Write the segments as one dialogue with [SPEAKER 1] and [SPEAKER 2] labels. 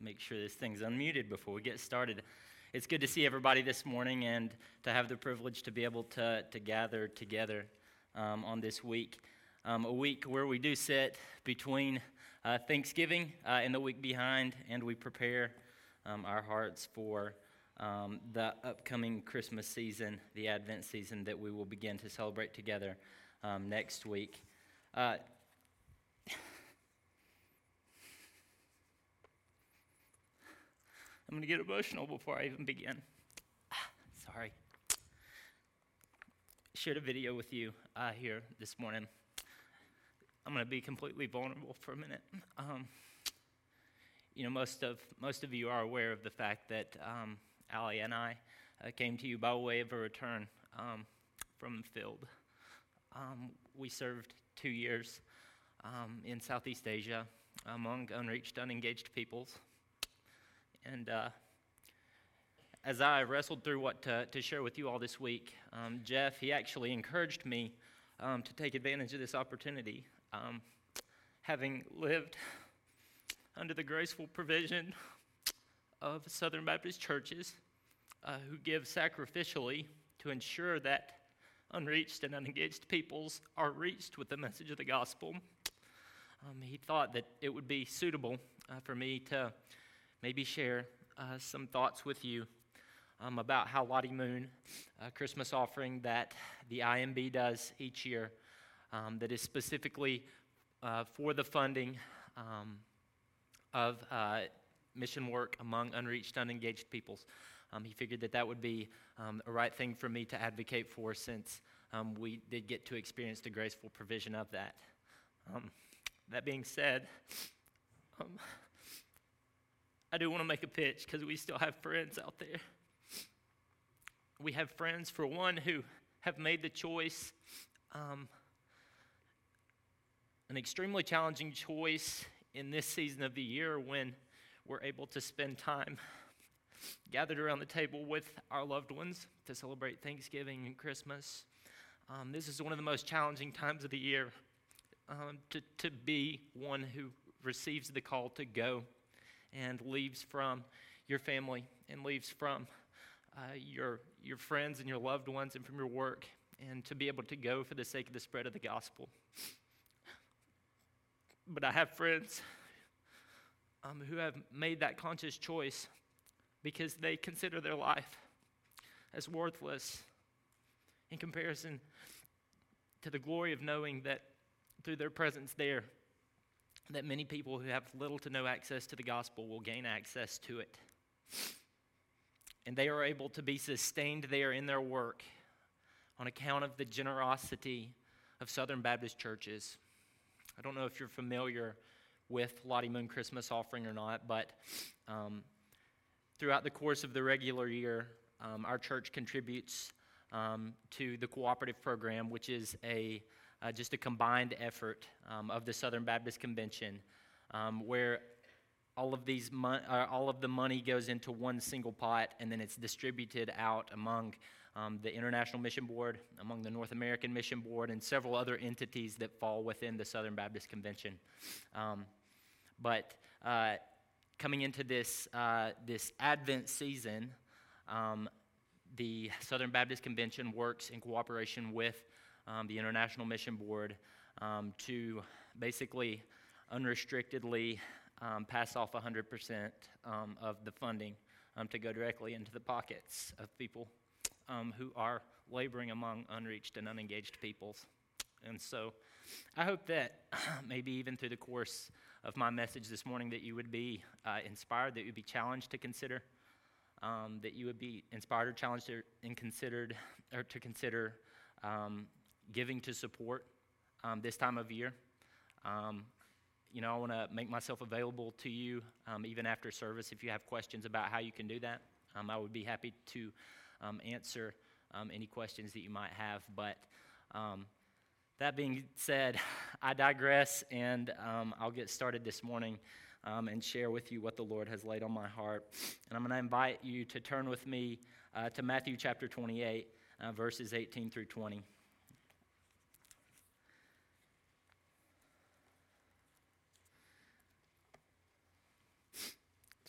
[SPEAKER 1] make sure this thing's unmuted before we get started. It's good to see everybody this morning and to have the privilege to be able to, to gather together um, on this week. Um, a week where we do sit between uh, Thanksgiving uh, and the week behind, and we prepare um, our hearts for um, the upcoming Christmas season, the Advent season that we will begin to celebrate together um, next week. Uh, I'm going to get emotional before I even begin. Sorry. Shared a video with you uh, here this morning. I'm going to be completely vulnerable for a minute. Um, you know, most of most of you are aware of the fact that um, Allie and I uh, came to you by way of a return um, from the field. Um, we served two years um, in Southeast Asia among unreached, unengaged peoples. And uh, as I wrestled through what to, to, share with you all this week, um, Jeff, he actually encouraged me um, to take advantage of this opportunity. Um, having lived under the graceful provision of Southern Baptist churches uh, who give sacrificially to ensure that unreached and unengaged peoples are reached with the message of the gospel, um, he thought that it would be suitable uh, for me to maybe share uh, some thoughts with you um, about how Lottie Moon, a Christmas offering that the IMB does each year, um, that is specifically uh, for the funding um, of uh, mission work among unreached, unengaged peoples. Um, he figured that that would be um, a right thing for me to advocate for since um, we did get to experience the graceful provision of that. that being said, I do want to make a pitch because we still have friends out there. We have friends, for one, who have made the choice, um, an extremely challenging choice in this season of the year when we're able to spend time gathered around the table with our loved ones to celebrate Thanksgiving and Christmas. Um, this is one of the most challenging times of the year um, to, to be one who receives the call to go and leaves from your family and leaves from uh, your, your friends and your loved ones and from your work, and to be able to go for the sake of the spread of the gospel. But I have friends um, who have made that conscious choice because they consider their life as worthless in comparison to the glory of knowing that through their presence there, that many people who have little to no access to the gospel will gain access to it. And they are able to be sustained there in their work on account of the generosity of Southern Baptist churches. I don't know if you're familiar with Lottie Moon Christmas offering or not, but um, throughout the course of the regular year, um, our church contributes um, to the cooperative program, which is a uh, just a combined effort um, of the Southern Baptist Convention, um, where all of these uh, all of the money goes into one single pot, and then it's distributed out among um, the International Mission Board, among the North American Mission Board, and several other entities that fall within the Southern Baptist Convention. Um, but uh, coming into this uh, this Advent season. Um, the Southern Baptist Convention works in cooperation with um, the International Mission Board um, to basically unrestrictedly um, pass off 100% um, of the funding um, to go directly into the pockets of people who are laboring among unreached and unengaged peoples. And so I hope that maybe even through the course of my message this morning that you would be uh, inspired, that you would be challenged to consider, um, that you would be inspired or challenged or, and considered or to consider um, giving to support um, this time of year. Um, you know, I want to make myself available to you um, even after service. If you have questions about how you can do that, um, I would be happy to um, answer any questions that you might have. But that being said, I digress, and I'll get started this morning. Um, and share with you what the Lord has laid on my heart. And I'm going to invite you to turn with me uh, to Matthew chapter 28, uh, verses 18 through 20.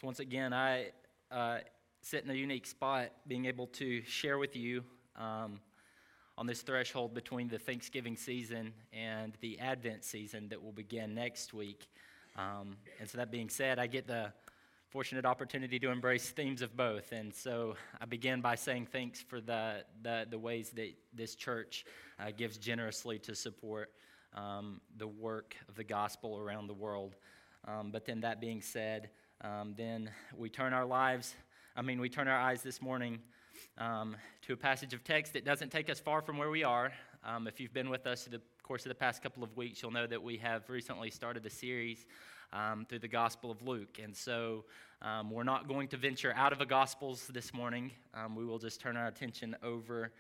[SPEAKER 1] So, once again, I uh, sit in a unique spot being able to share with you um, on this threshold between the Thanksgiving season and the Advent season that will begin next week. Um, and so, that being said, I get the fortunate opportunity to embrace themes of both. And so, I begin by saying thanks for the, the, the ways that this church uh, gives generously to support um, the work of the gospel around the world. Um, but then, that being said, um, then we turn our lives, I mean, we turn our eyes this morning um, to a passage of text that doesn't take us far from where we are. Um, if you've been with us through the course of the past couple of weeks, you'll know that we have recently started a series um, through the Gospel of Luke. And so um, we're not going to venture out of the Gospels this morning. Um, we will just turn our attention over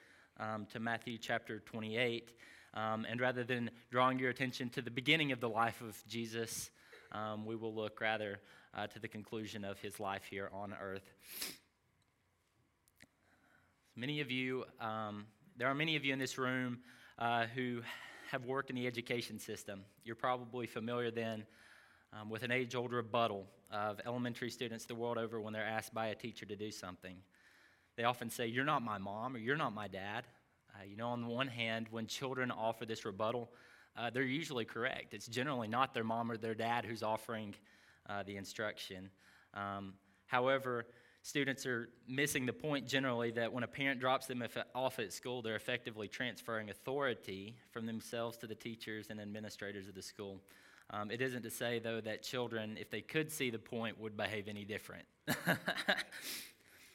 [SPEAKER 1] to Matthew chapter 28. and rather than drawing your attention to the beginning of the life of Jesus, we will look rather uh, to the conclusion of his life here on earth. Many of you, um, there are many of you in this room uh, who have worked in the education system. You're probably familiar then um, with an age old rebuttal of elementary students the world over when they're asked by a teacher to do something. They often say, You're not my mom or you're not my dad. Uh, you know, on the one hand, when children offer this rebuttal, uh, they're usually correct. It's generally not their mom or their dad who's offering uh, the instruction. Um, however, students are missing the point generally that when a parent drops them off at school, they're effectively transferring authority from themselves to the teachers and administrators of the school. Um, it isn't to say, though, that children, if they could see the point, would behave any different.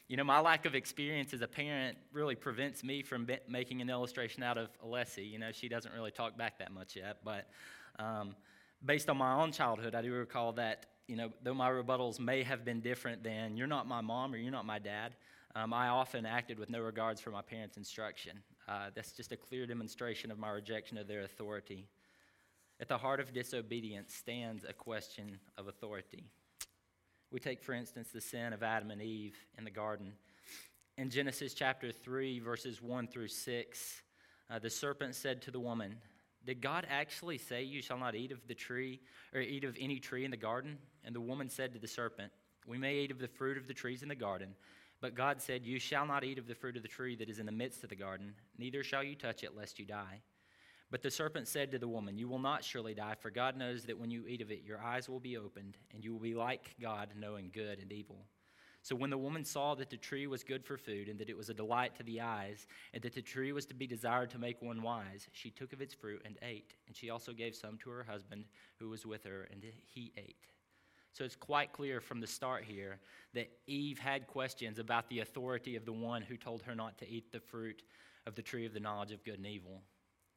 [SPEAKER 1] you know, my lack of experience as a parent really prevents me from be- making an illustration out of Alessi. You know, she doesn't really talk back that much yet, but um, based on my own childhood, I do recall that you know, though my rebuttals may have been different than, you're not my mom or you're not my dad, um, I often acted with no regards for my parents' instruction. Uh, that's just a clear demonstration of my rejection of their authority. At the heart of disobedience stands a question of authority. We take, for instance, the sin of Adam and Eve in the garden. In Genesis chapter 3, verses 1 through 6, uh, the serpent said to the woman, Did God actually say you shall not eat of the tree, or eat of any tree in the garden? And the woman said to the serpent, We may eat of the fruit of the trees in the garden, but God said, You shall not eat of the fruit of the tree that is in the midst of the garden, neither shall you touch it, lest you die. But the serpent said to the woman, You will not surely die, for God knows that when you eat of it, your eyes will be opened, and you will be like God, knowing good and evil. So when the woman saw that the tree was good for food, and that it was a delight to the eyes, and that the tree was to be desired to make one wise, she took of its fruit and ate. And she also gave some to her husband who was with her, and he ate. So it's quite clear from the start here that Eve had questions about the authority of the one who told her not to eat the fruit of the tree of the knowledge of good and evil.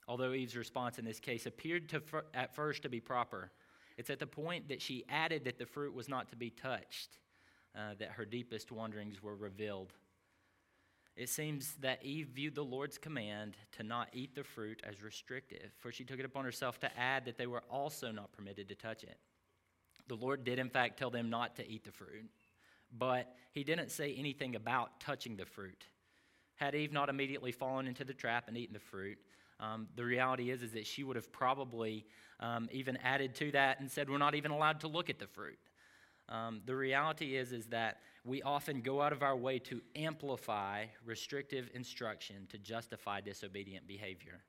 [SPEAKER 1] Although Eve's response in this case appeared to at first to be proper, it's at the point that she added that the fruit was not to be touched uh, that her deepest wanderings were revealed. It seems that Eve viewed the Lord's command to not eat the fruit as restrictive, for she took it upon herself to add that they were also not permitted to touch it. The Lord did, in fact, tell them not to eat the fruit, but He didn't say anything about touching the fruit. Had Eve not immediately fallen into the trap and eaten the fruit, um, the reality is, is that she would have probably um, even added to that and said, We're not even allowed to look at the fruit. Um, the reality is, is that we often go out of our way to amplify restrictive instruction to justify disobedient behavior.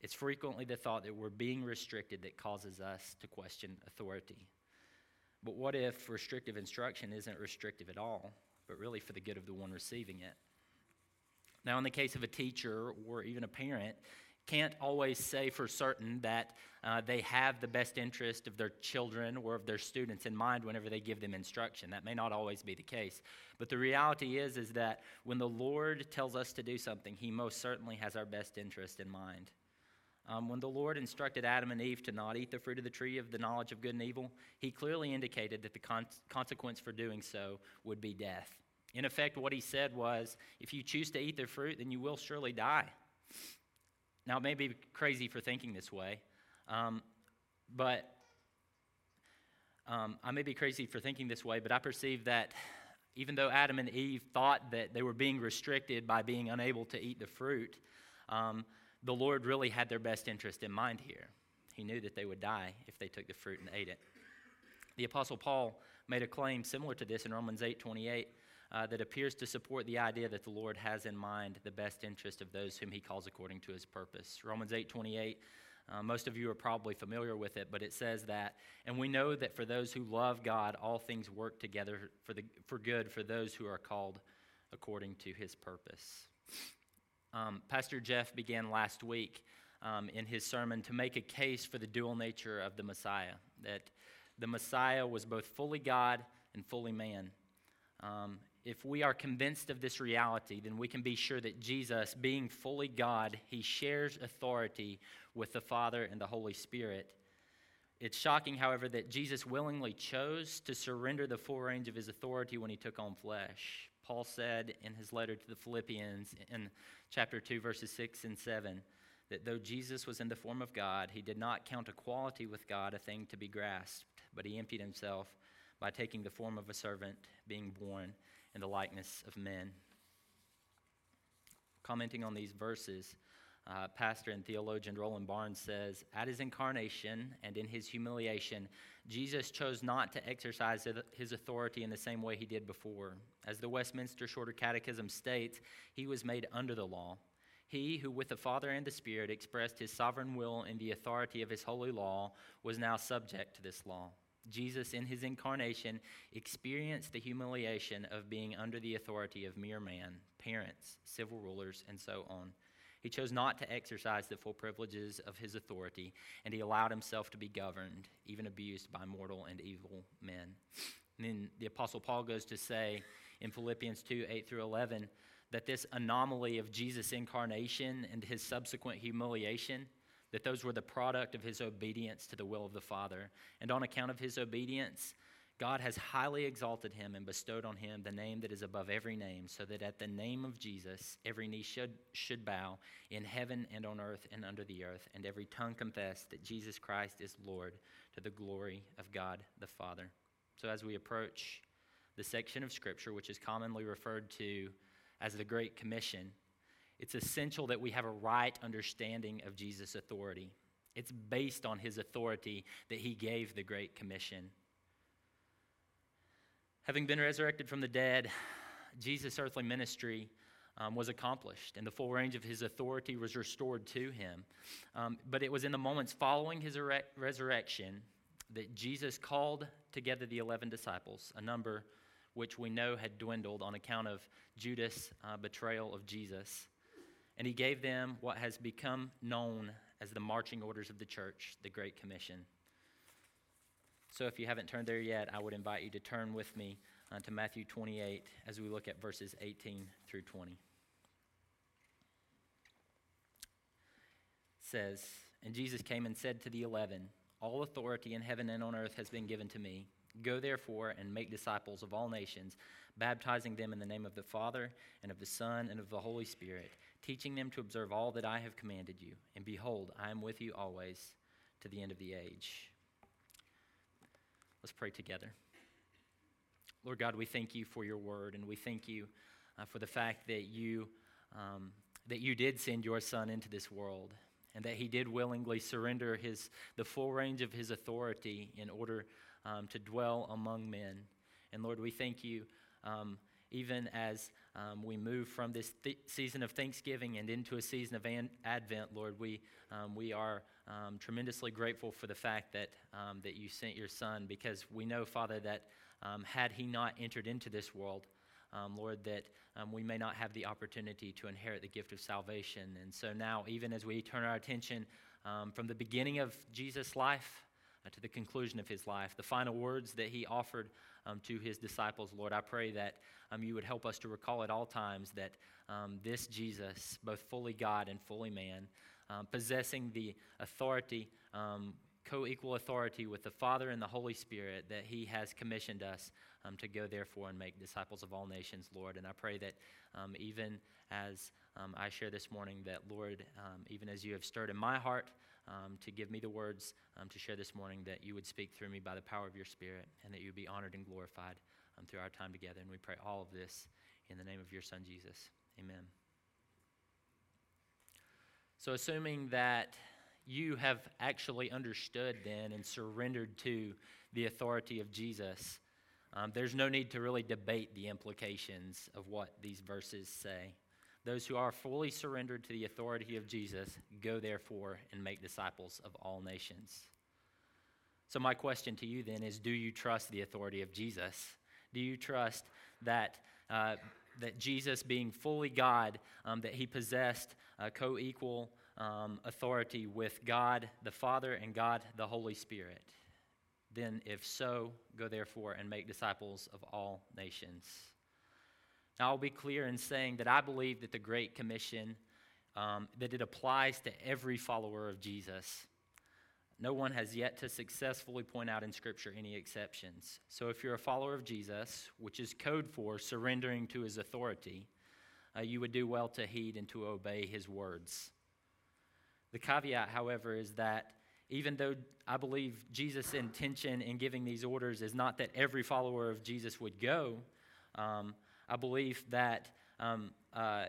[SPEAKER 1] It's frequently the thought that we're being restricted that causes us to question authority. But what if restrictive instruction isn't restrictive at all, but really for the good of the one receiving it? Now, in the case of a teacher or even a parent, can't always say for certain that uh, they have the best interest of their children or of their students in mind whenever they give them instruction. That may not always be the case. But the reality is, is that when the Lord tells us to do something, He most certainly has our best interest in mind. Um, when the Lord instructed Adam and Eve to not eat the fruit of the tree of the knowledge of good and evil, he clearly indicated that the con- consequence for doing so would be death. In effect, what he said was if you choose to eat the fruit, then you will surely die. Now, it may be crazy for thinking this way, um, but um, I may be crazy for thinking this way, but I perceive that even though Adam and Eve thought that they were being restricted by being unable to eat the fruit, um, the Lord really had their best interest in mind here. He knew that they would die if they took the fruit and ate it. The Apostle Paul
[SPEAKER 2] made a claim similar to this in Romans 8 28 uh, that appears to support the idea that the Lord has in mind the best interest of those whom he calls according to his purpose. Romans 8 28. Uh, most of you are probably familiar with it, but it says that, and we know that for those who love God, all things work together for, the, for good for those who are called according to his purpose. Um, Pastor Jeff began last week um, in his sermon to make a case for the dual nature of the Messiah, that the Messiah was both fully God and fully man. Um, if we are convinced of this reality, then we can be sure that Jesus, being fully God, he shares authority with the Father and the Holy Spirit. It's shocking, however, that Jesus willingly chose to surrender the full range of his authority when he took on flesh. Paul said in his letter to the Philippians in chapter 2, verses 6 and 7, that though Jesus was in the form of God, he did not count equality with God a thing to be grasped, but he emptied himself by taking the form of a servant, being born in the likeness of men. Commenting on these verses, uh, pastor and theologian Roland Barnes says At his incarnation and in his humiliation, Jesus chose not to exercise his authority in the same way he did before. As the Westminster Shorter Catechism states, he was made under the law. He who, with the Father and the Spirit, expressed his sovereign will in the authority of his holy law, was now subject to this law. Jesus, in his incarnation, experienced the humiliation of being under the authority of mere man, parents, civil rulers, and so on. He chose not to exercise the full privileges of his authority, and he allowed himself to be governed, even abused by mortal and evil men. And then the Apostle Paul goes to say in Philippians 2 8 through 11 that this anomaly of Jesus' incarnation and his subsequent humiliation that those were the product of his obedience to the will of the Father. And on account of his obedience, God has highly exalted him and bestowed on him the name that is above every name, so that at the name of Jesus every knee should, should bow in heaven and on earth and under the earth, and every tongue confess that Jesus Christ is Lord to the glory of God the Father. So as we approach the section of Scripture which is commonly referred to as the Great Commission, it's essential that we have a right understanding of Jesus' authority. It's based on his authority that he gave the Great Commission. Having been resurrected from the dead, Jesus' earthly ministry um, was accomplished, and the full range of his authority was restored to him. Um, but it was in the moments following his re- resurrection that Jesus called together the 11 disciples, a number which we know had dwindled on account of Judas' uh, betrayal of Jesus and he gave them what has become known as the marching orders of the church, the Great Commission. So if you haven't turned there yet, I would invite you to turn with me uh, to Matthew 28 as we look at verses 18 through 20. It says, And Jesus came and said to the eleven, All authority in heaven and on earth has been given to me. Go therefore and make disciples of all nations, baptizing them in the name of the Father and of the Son and of the Holy Spirit teaching them to observe all that I have commanded you. And behold, I am with you always to the end of the age. Let's pray together. Lord God, we thank you for your word, and we thank you uh, for the fact that you, um, that you did send your Son into this world, and that he did willingly surrender his, the full range of his authority in order um, to dwell among men. And Lord, we thank you um, even as um, we move from this th- season of Thanksgiving and into a season of an- Advent, Lord, we, um, we are um, tremendously grateful for the fact that, um, that you sent your Son because we know, Father, that um, had He not entered into this world, um, Lord, that we may not have the opportunity to inherit the gift of salvation. And so now, even as we turn our attention from the beginning of Jesus' life uh, to the conclusion of his life, the final words that he offered um, to his disciples, Lord. I pray that um, you would help us to recall at all times that um, this Jesus, both fully God and fully man, um, possessing the authority, um, co equal authority with the Father and the Holy Spirit, that he has commissioned us um, to go, therefore, and make disciples of all nations, Lord. And I pray that even as I share this morning, that, Lord, even as you have stirred in my heart, um, to give me the words um, to share this morning, that you would speak through me by the power of your Spirit, and that you would be honored and glorified um, through our time together. And we pray all of this in the name of your Son, Jesus. Amen. So, assuming that you have actually understood then and surrendered to the authority of Jesus, Um, there's no need to really debate the implications of what these verses say. Those who are fully surrendered to the authority of Jesus go therefore and make disciples of all nations. So, my question to you then is Do you trust the authority of Jesus? Do you trust that, uh, that Jesus, being fully God, um, that he possessed co equal um, authority with God the Father and God the Holy Spirit? Then, if so, go therefore and make disciples of all nations. Now, I'll be clear in saying that I believe that the Great Commission, um, that it applies to every follower of Jesus. No one has yet to successfully point out in Scripture any exceptions. So, if you're a follower of Jesus, which is code for surrendering to his authority, uh, you would do well to heed and to obey his words. The caveat, however, is that even though I believe Jesus' intention in giving these orders is not that every follower of Jesus would go, um, I believe that. Um, uh,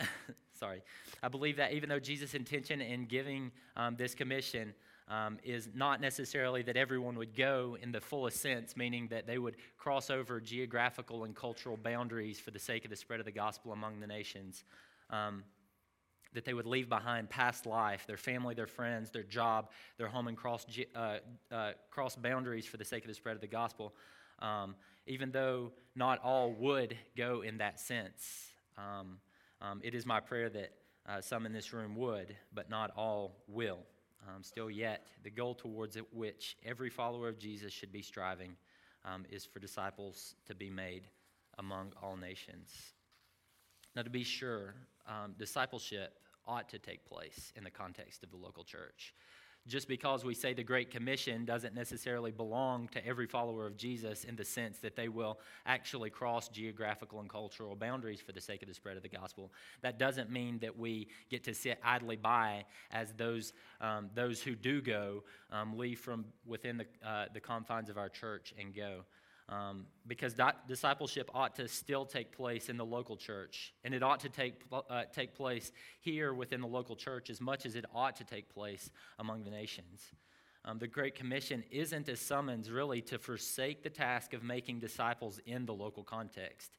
[SPEAKER 2] sorry. I believe that even though Jesus' intention in giving um, this commission um, is not necessarily that everyone would go in the fullest sense, meaning that they would cross over geographical and cultural boundaries for the sake of the spread of the gospel among the nations. Um, that they would leave behind past life, their family, their friends, their job, their home, and cross, uh, uh, cross boundaries for the sake of the spread of the gospel, um, even though not all would go in that sense. Um, um, it is my prayer that uh, some in this room would, but not all will. Um, still, yet, the goal towards which every follower of Jesus should be striving um, is for disciples to be made among all nations. Now, to be sure, um, discipleship ought to take place in the context of the local church. Just because we say the Great Commission doesn't necessarily belong to every follower of Jesus in the sense that they will actually cross geographical and cultural boundaries for the sake of the spread of the gospel, that doesn't mean that we get to sit idly by as those, um, those who do go um, leave from within the, uh, the confines of our church and go. Um, because di- discipleship ought to still take place in the local church, and it ought to take, uh, take place here within the local church as much as it ought to take place among the nations. Um, the Great Commission isn't a summons really to forsake the task of making disciples in the local context.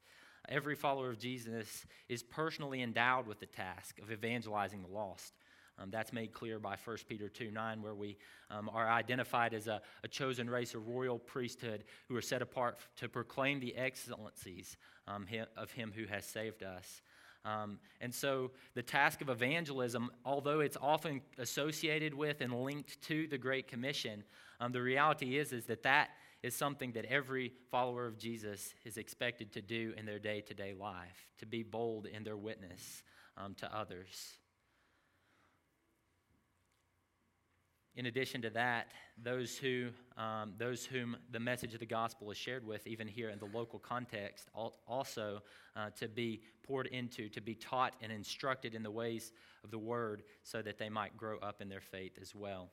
[SPEAKER 2] Every follower of Jesus is personally endowed with the task of evangelizing the lost. Um, that's made clear by 1 Peter 2 9, where we um, are identified as a, a, chosen race, a royal priesthood who are set apart to proclaim the excellencies um, of Him who has saved us. Um, and so the task of evangelism, although it's often associated with and linked to the Great Commission, um, the reality is, is that that is something that every follower of Jesus is expected to do in their day to day life, to be bold in their witness um, to others. In addition to that, those, who, um, those whom the message of the gospel is shared with, even here in the local context, also uh, to be poured into, to be taught and instructed in the ways of the word so that they might grow up in their faith as well.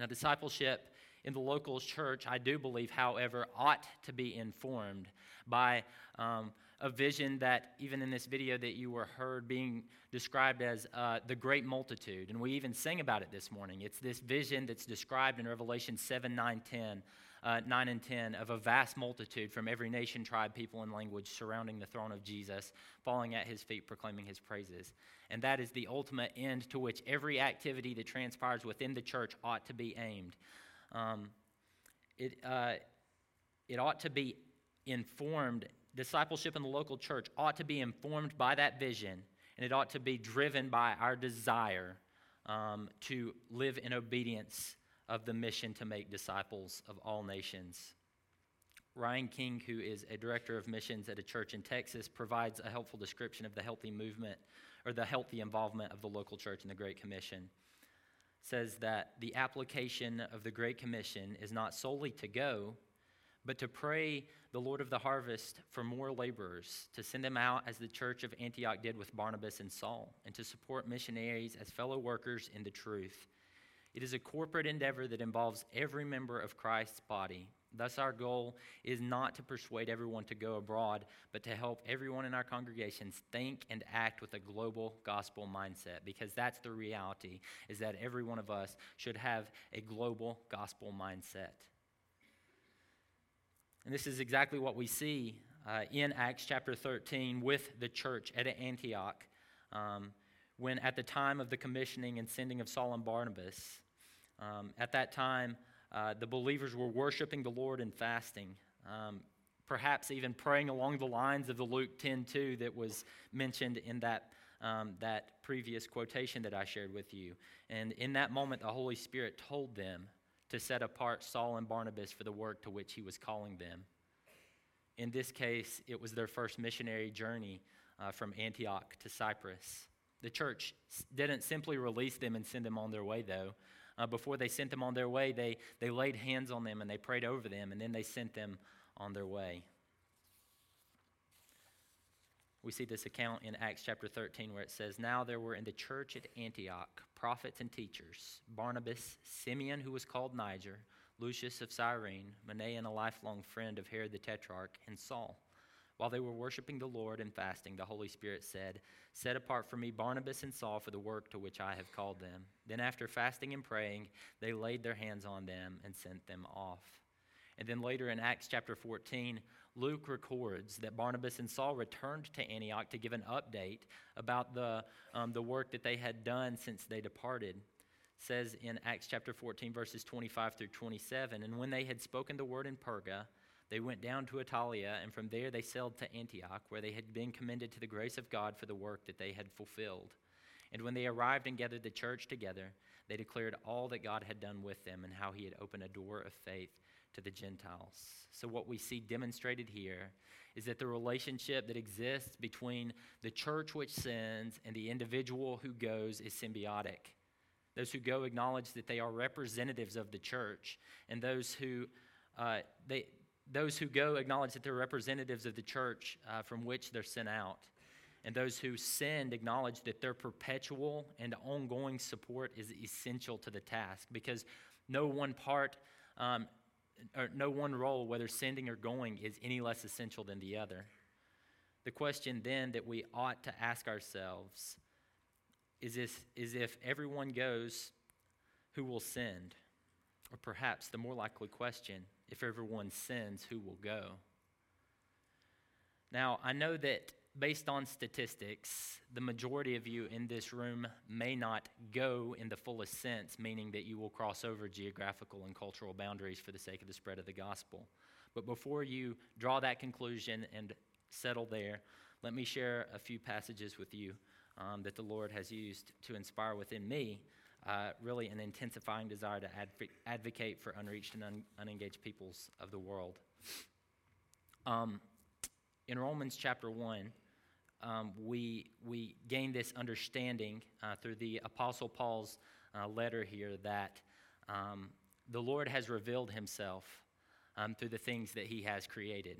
[SPEAKER 2] Now, discipleship in the local church, I do believe, however, ought to be informed by. Um, a vision that, even in this video that you were heard being described as uh, the great multitude, and we even sing about it this morning. It's this vision that's described in Revelation 7, 9, 10. Uh, 9 and 10 of a vast multitude from every nation, tribe, people, and language surrounding the throne of Jesus, falling at his feet, proclaiming his praises. And that is the ultimate end to which every activity that transpires within the church ought to be aimed. Um, it, uh, it ought to be informed discipleship in the local church ought to be informed by that vision, and it ought to be driven by our desire um, to live in obedience of the mission to make disciples of all nations. Ryan King, who is a director of missions at a church in Texas, provides a helpful description of the healthy movement or the healthy involvement of the local church in the Great Commission. Says that the application of the Great Commission is not solely to go, but to pray the Lord of the harvest for more laborers, to send them out as the church of Antioch did with Barnabas and Saul, and to support missionaries as fellow workers in the truth. It is a corporate endeavor that involves every member of Christ's body. Thus, our goal is not to persuade everyone to go abroad, but to help everyone in our congregations think and act with a global gospel mindset, because that's the reality, is that every one of us should have a global gospel mindset. And this is exactly what we see uh, in Acts chapter 13 with the church at Antioch. Um, when at the time of the commissioning and sending of Saul and Barnabas, um, at that time, uh, the believers were worshiping the Lord and fasting, um, perhaps even praying along the lines of the Luke 10:2 that was mentioned in that, um, that previous quotation that I shared with you. And in that moment, the Holy Spirit told them to set apart Saul and Barnabas for the work to which he was calling them. In this case, it was their first missionary journey uh, from Antioch to Cyprus. The church didn't simply release them and send them on their way, though. Uh, before they sent them on their way, they, they laid hands on them and they prayed over them, and then they sent them on their way. We see this account in Acts chapter 13 where it says, Now there were in the church at Antioch prophets and teachers Barnabas, Simeon, who was called Niger, Lucius of Cyrene, Manaen, a lifelong friend of Herod the Tetrarch, and Saul. While they were worshiping the Lord and fasting, the Holy Spirit said, Set apart for me Barnabas and Saul for the work to which I have called them. Then, after fasting and praying, they laid their hands on them and sent them off. And then later in Acts chapter 14, Luke records that Barnabas and Saul returned to Antioch to give an update about the, um, the work that they had done since they departed. It says in Acts chapter 14, verses 25 through 27, And when they had spoken the word in Perga, they went down to Attalia, and from there they sailed to Antioch, where they had been commended to the grace of God for the work that they had fulfilled. And when they arrived and gathered the church together, they declared all that God had done with them and how he had opened a door of faith to the Gentiles. So, what we see demonstrated here is that the relationship that exists between the church which sins and the individual who goes is symbiotic. Those who go acknowledge that they are representatives of the church, and those who uh, they, those who go acknowledge that they're representatives of the church uh, from which they're sent out. And those who sinned acknowledge that their perpetual and ongoing support is essential to the task because no one part um, or no one role, whether sending or going, is any less essential than the other. The question then that we ought to ask ourselves is, this, is if everyone goes, who will send? Or perhaps the more likely question if everyone sends, who will go? Now, I know that based on statistics, the majority of you in this room may not go in the fullest sense, meaning that you will cross over geographical and cultural boundaries for the sake of the spread of the gospel. But before you draw that conclusion and settle there, let me share a few passages with you um, that the Lord has used to inspire within me uh, really an intensifying desire to adv- advocate for unreached and un- unengaged peoples of the world. Um, in Romans chapter 1, um, we, we gain this understanding uh, through the Apostle Paul's uh, letter here that um, the Lord has revealed himself um, through the things that he has created.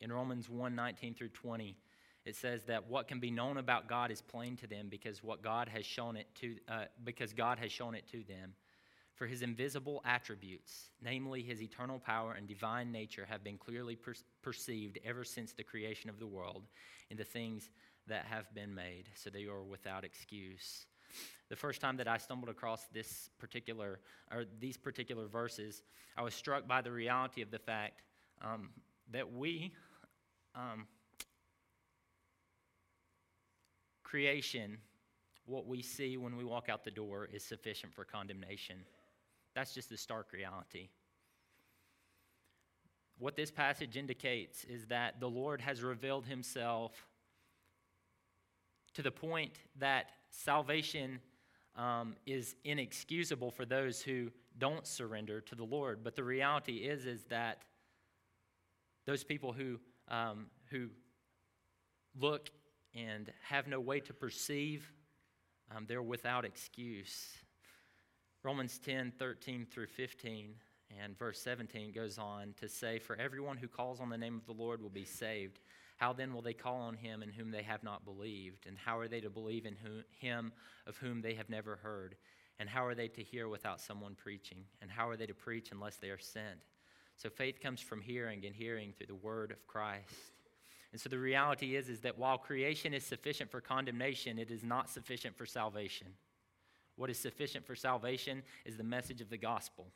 [SPEAKER 2] In Romans 1 19 through 20, it says that what can be known about God is plain to them because what God has shown it to uh, because God has shown it to them. For his invisible attributes, namely his eternal power and divine nature, have been clearly per- perceived ever since the creation of the world in the things that have been made, so they are without excuse. The first time that I stumbled across this particular or these particular verses, I was struck by the reality of the fact um, that we. Um, creation, what we see when we walk out the door is sufficient for condemnation. That's just the stark reality. What this passage indicates is that the Lord has revealed himself to the point that salvation um, is inexcusable for those who don't surrender to the Lord. But the reality is, is that those people who, um, who look and have no way to perceive, um, they're without excuse. Romans 10 13 through 15 and verse 17 goes on to say, For everyone who calls on the name of the Lord will be saved. How then will they call on him in whom they have not believed? And how are they to believe in whom, him of whom they have never heard? And how are they to hear without someone preaching? And how are they to preach unless they are sent? So faith comes from hearing, and hearing through the word of Christ. And so the reality is, is that while creation is sufficient for condemnation, it is not sufficient for salvation. What is sufficient for salvation is the message of the gospel.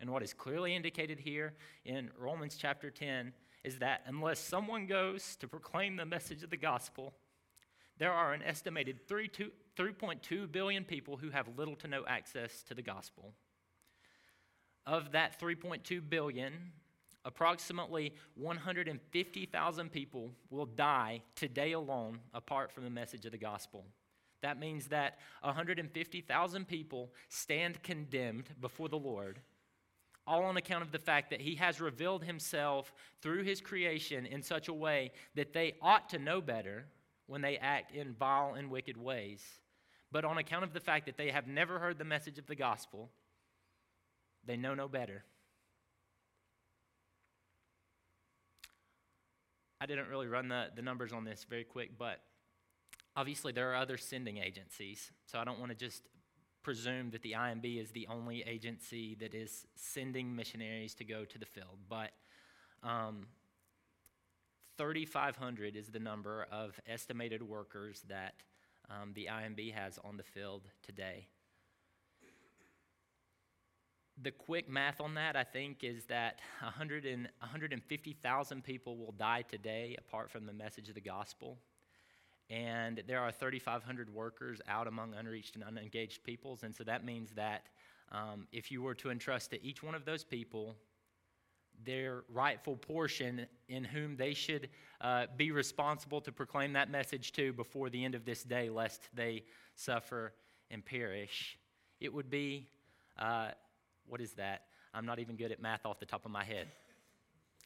[SPEAKER 2] And what is clearly indicated here in Romans chapter 10 is that unless someone goes to proclaim the message of the gospel, there are an estimated 3.2 billion people who have little to no access to the gospel. Of that 3.2 billion, approximately 150,000 people will die today alone apart from the message of the gospel. That means that 150,000 people stand condemned before the Lord, all on account of the fact that He has revealed Himself through His creation in such a way that they ought to know better when they act in vile and wicked ways. But on account of the fact that they have never heard the message of the gospel, they know no better. I didn't really run the, the numbers on this very quick, but obviously there are other sending agencies. So I don't want to just presume that the IMB is the only agency that is sending missionaries to go to the field. But um, 3,500 is the number of estimated workers that um, the IMB has on the field today. The quick math on that, I think, is that 100 and, 150,000 people will die today apart from the message of the gospel. And there are 3,500 workers out among unreached and unengaged peoples. And so that means that um, if you were to entrust to each one of those people their rightful portion in whom they should uh, be responsible to proclaim that message to before the end of this day, lest they suffer and perish, it would be uh, what is that? I'm not even good at math off the top of my head.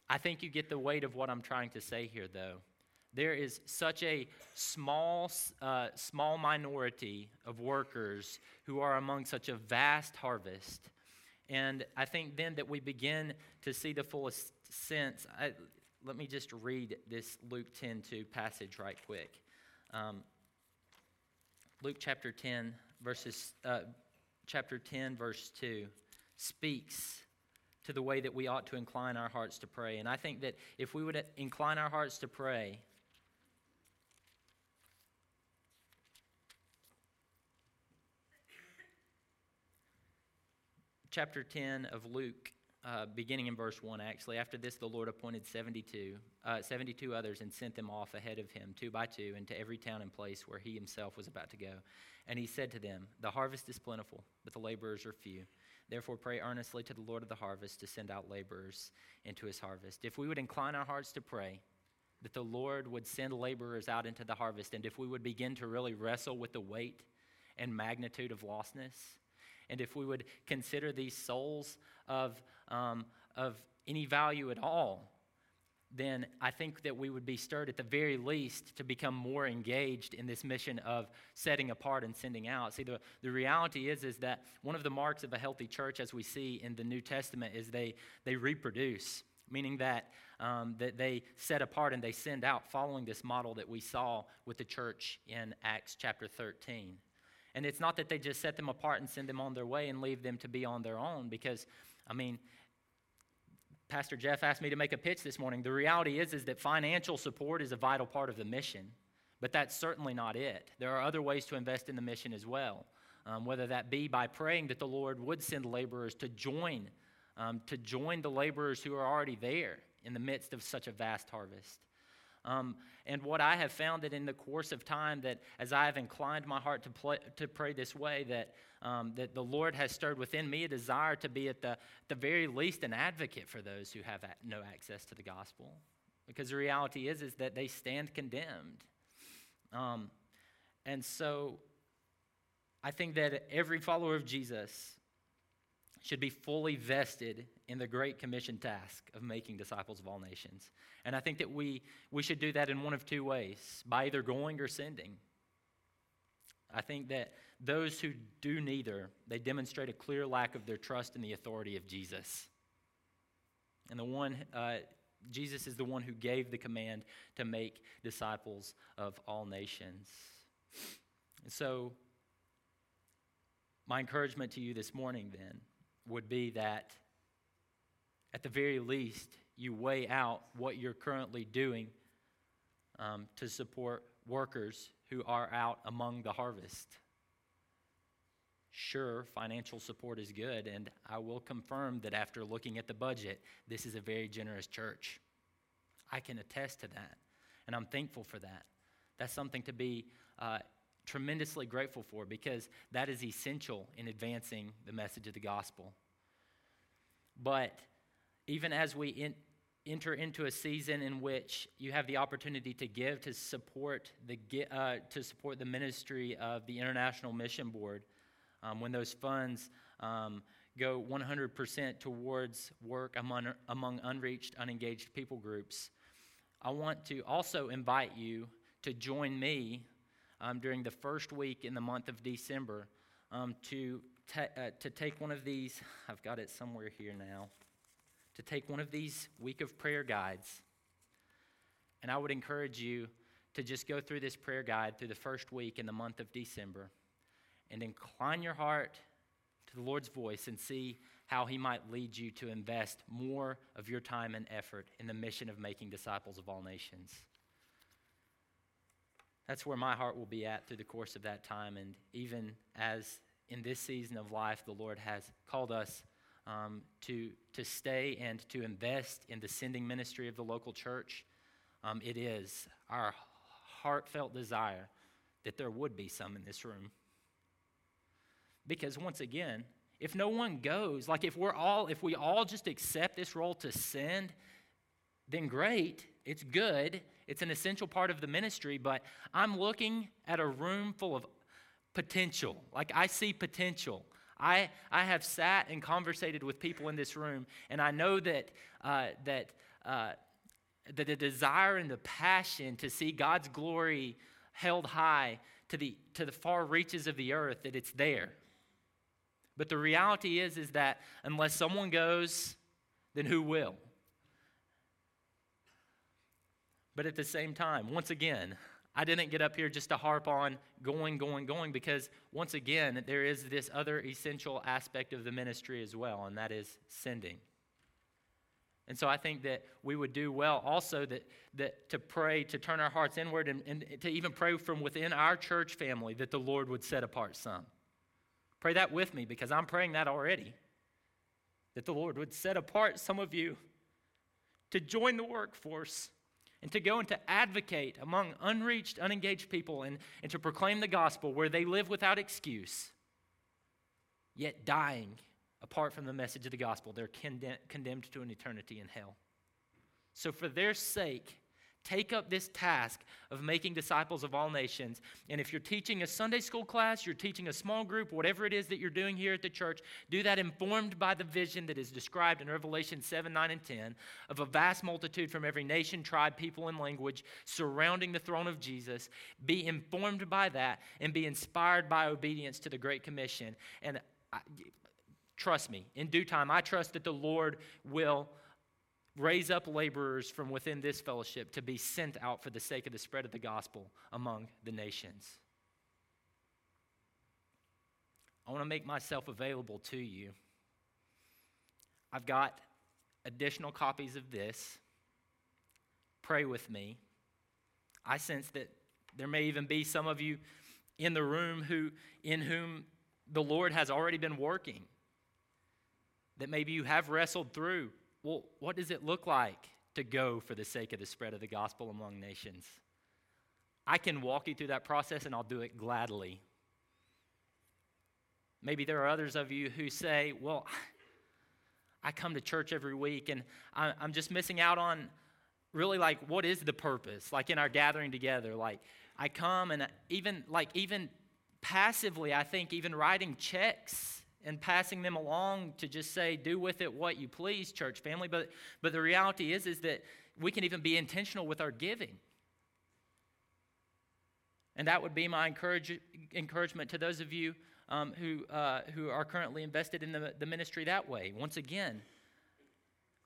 [SPEAKER 2] I think you get the weight of what I'm trying to say here, though. There is such a small, uh, small minority of workers who are among such a vast harvest. And I think then that we begin to see the fullest sense. I, let me just read this Luke 10 2 passage right quick. Um, Luke chapter 10, verses, uh, chapter 10, verse 2 speaks to the way that we ought to incline our hearts to pray. And I think that if we would incline our hearts to pray, chapter 10 of Luke, uh, beginning in verse 1, actually. After this, the Lord appointed 72, uh, 72 others and sent them off ahead of him, two by two, into every town and place where he himself was about to go. And he said to them, The harvest is plentiful, but the laborers are few. Therefore, pray earnestly to the Lord of the harvest to send out laborers into his harvest. If we would incline our hearts to pray, that the Lord would send laborers out into the harvest, and if we would begin to really wrestle with the weight and magnitude of lostness, and if we would consider these souls of, um, of any value at all, then I think that we would be stirred at the very least to become more engaged in this mission of setting apart and sending out. See, the, the reality is, is that one of the marks of a healthy church, as we see in the New Testament, is they, they reproduce, meaning that, um, that they set apart and they send out, following this model that we saw with the church in Acts chapter 13. And it's not that they just set them apart and send them on their way and leave them to be on their own, because, I mean, Pastor Jeff asked me to make a pitch this morning. The reality is, is that financial support is a vital part of the mission, but that's certainly not it. There are other ways to invest in the mission as well, um, whether that be by praying that the Lord would send laborers to join, um, to join the laborers who are already there in the midst of such a vast harvest. Um, and what I have found that in the course of time, that as I have inclined my heart to, play, to pray this way, that, um, that the Lord has stirred within me a desire to be at the, the very least an advocate for those who have no access to the gospel. Because the reality is, is that they stand condemned. Um, and so I think that every follower of Jesus should be fully vested in the Great Commission task of making disciples of all nations. And I think that we, we should do that in one of two ways by either going or sending. I think that those who do neither, they demonstrate a clear lack of their trust in the authority of Jesus. And the one, uh, Jesus is the one who gave the command to make disciples of all nations. And so, my encouragement to you this morning then would be that at the very least, you weigh out what you're currently doing um, to support workers who are out among the harvest. Sure, financial support is good, and I will confirm that after looking at the budget, this is a very generous church. I can attest to that, and I'm thankful for that. That's something to be uh, tremendously grateful for because that is essential in advancing the message of the gospel. But even as we in, enter into a season in which you have the opportunity to give to support the, uh, to support the ministry of the International Mission Board, um, when those funds um, go 100% towards work among, among unreached, unengaged people groups, I want to also invite you to join me um, during the first week in the month of December um, to, ta- uh, to take one of these. I've got it somewhere here now. To take one of these week of prayer guides. And I would encourage you to just go through this prayer guide through the first week in the month of December and incline your heart to the Lord's voice and see how He might lead you to invest more of your time and effort in the mission of making disciples of all nations. That's where my heart will be at through the course of that time. And even as in this season of life, the Lord has called us um, to, to stay and to invest in the sending ministry of the local church, um, it is our heartfelt desire that there would be some in this room. Because once again, if no one goes, like if we're all, if we all just accept this role to send, then great, it's good, it's an essential part of the ministry, but I'm looking at a room full of potential. Like I see potential. I, I have sat and conversated with people in this room, and I know that, uh, that, uh, that the desire and the passion to see God's glory held high to the, to the far reaches of the earth, that it's there. But the reality is, is that unless someone goes, then who will? But at the same time, once again, I didn't get up here just to harp on going, going, going, because once again, there is this other essential aspect of the ministry as well, and that is sending. And so I think that we would do well also that, that to pray, to turn our hearts inward, and, and to even pray from within our church family that the Lord would set apart some. Pray that with me because I'm praying that already. That the Lord would set apart some of you to join the workforce and to go and to advocate among unreached, unengaged people and, and to proclaim the gospel where they live without excuse, yet dying apart from the message of the gospel. They're condemned to an eternity in hell. So, for their sake, Take up this task of making disciples of all nations. And if you're teaching a Sunday school class, you're teaching a small group, whatever it is that you're doing here at the church, do that informed by the vision that is described in Revelation 7, 9, and 10 of a vast multitude from every nation, tribe, people, and language surrounding the throne of Jesus. Be informed by that and be inspired by obedience to the Great Commission. And I, trust me, in due time, I trust that the Lord will raise up laborers from within this fellowship to be sent out for the sake of the spread of the gospel among the nations. I want to make myself available to you. I've got additional copies of this. Pray with me. I sense that there may even be some of you in the room who in whom the Lord has already been working. That maybe you have wrestled through well, what does it look like to go for the sake of the spread of the gospel among nations? I can walk you through that process and I'll do it gladly. Maybe there are others of you who say, Well, I come to church every week and I'm just missing out on really like what is the purpose? Like in our gathering together, like I come and even like even passively, I think even writing checks and passing them along to just say, do with it what you please, church family. But, but the reality is, is that we can even be intentional with our giving. And that would be my encourage, encouragement to those of you um, who, uh, who are currently invested in the, the ministry that way. Once again,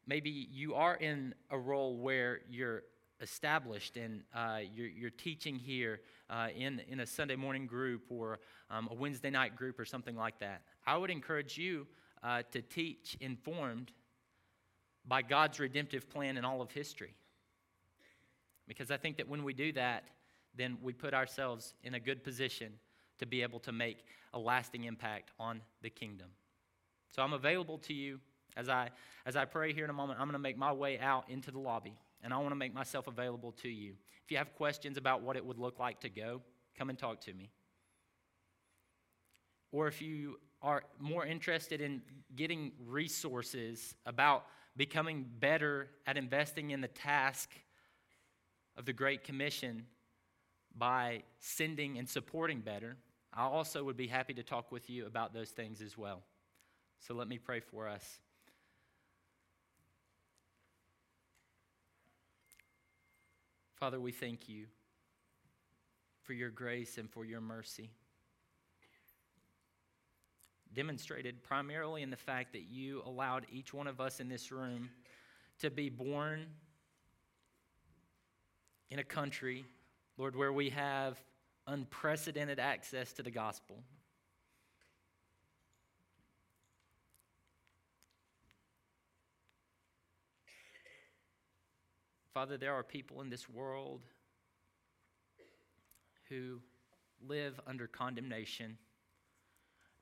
[SPEAKER 2] maybe you are in a role where you're established and uh, you're, you're, teaching here uh, in, in a Sunday morning group or um, a Wednesday night group or something like that. I would encourage you uh, to teach informed by God's redemptive plan in all of history. Because I think that when we do that, then we put ourselves in a good position to be able to make a lasting impact on the kingdom. So I'm available to you as I as I pray here in a moment. I'm going to make my way out into the lobby and I want to make myself available to you. If you have questions about what it would look like to go, come and talk to me. Or if you are more interested in getting resources about becoming better at investing in the task of the Great Commission by sending and supporting better, I also would be happy to talk with you about those things as well. So let me pray for us. Father, we thank you for your grace and for your mercy. Demonstrated primarily in the fact that you allowed each one of us in this room to be born in a country, Lord, where we have unprecedented access to the gospel. Father, there are people in this world who live under condemnation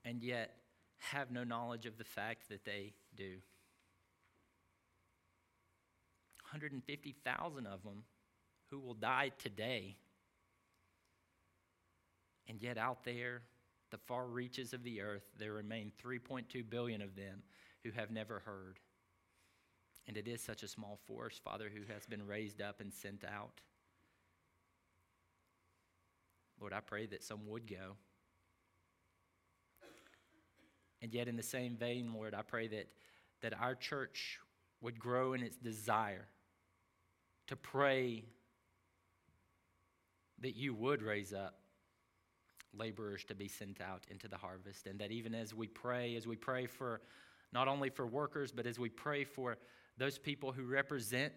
[SPEAKER 2] and yet have no knowledge of the fact that they do. 150,000 of them who will die today. And yet, out there, the far reaches of the earth, there remain 3.2 billion of them who have never heard. And it is such a small force, Father, who has been raised up and sent out. Lord, I pray that some would go. And yet, in the same vein, Lord, I pray that, that our church would grow in its desire to pray that you would raise up laborers to be sent out into the harvest. And that even as we pray, as we pray for not only for workers, but as we pray for those people who represent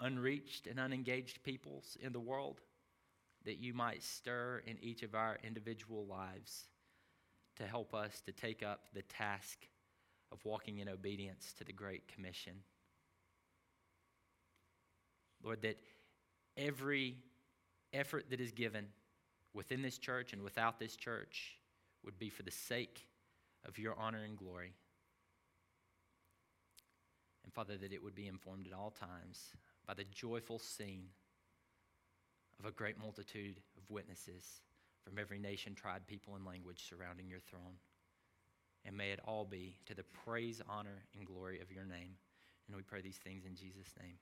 [SPEAKER 2] unreached and unengaged peoples in the world, that you might stir in each of our individual lives to help us to take up the task of walking in obedience to the Great Commission. Lord, that every effort that is given within this church and without this church would be for the sake of your honor and glory. And Father, that it would be informed at all times by the joyful scene of a great multitude of witnesses from every nation, tribe, people, and language surrounding your throne. And may it all be to the praise, honor, and glory of your name. And we pray these things in Jesus' name.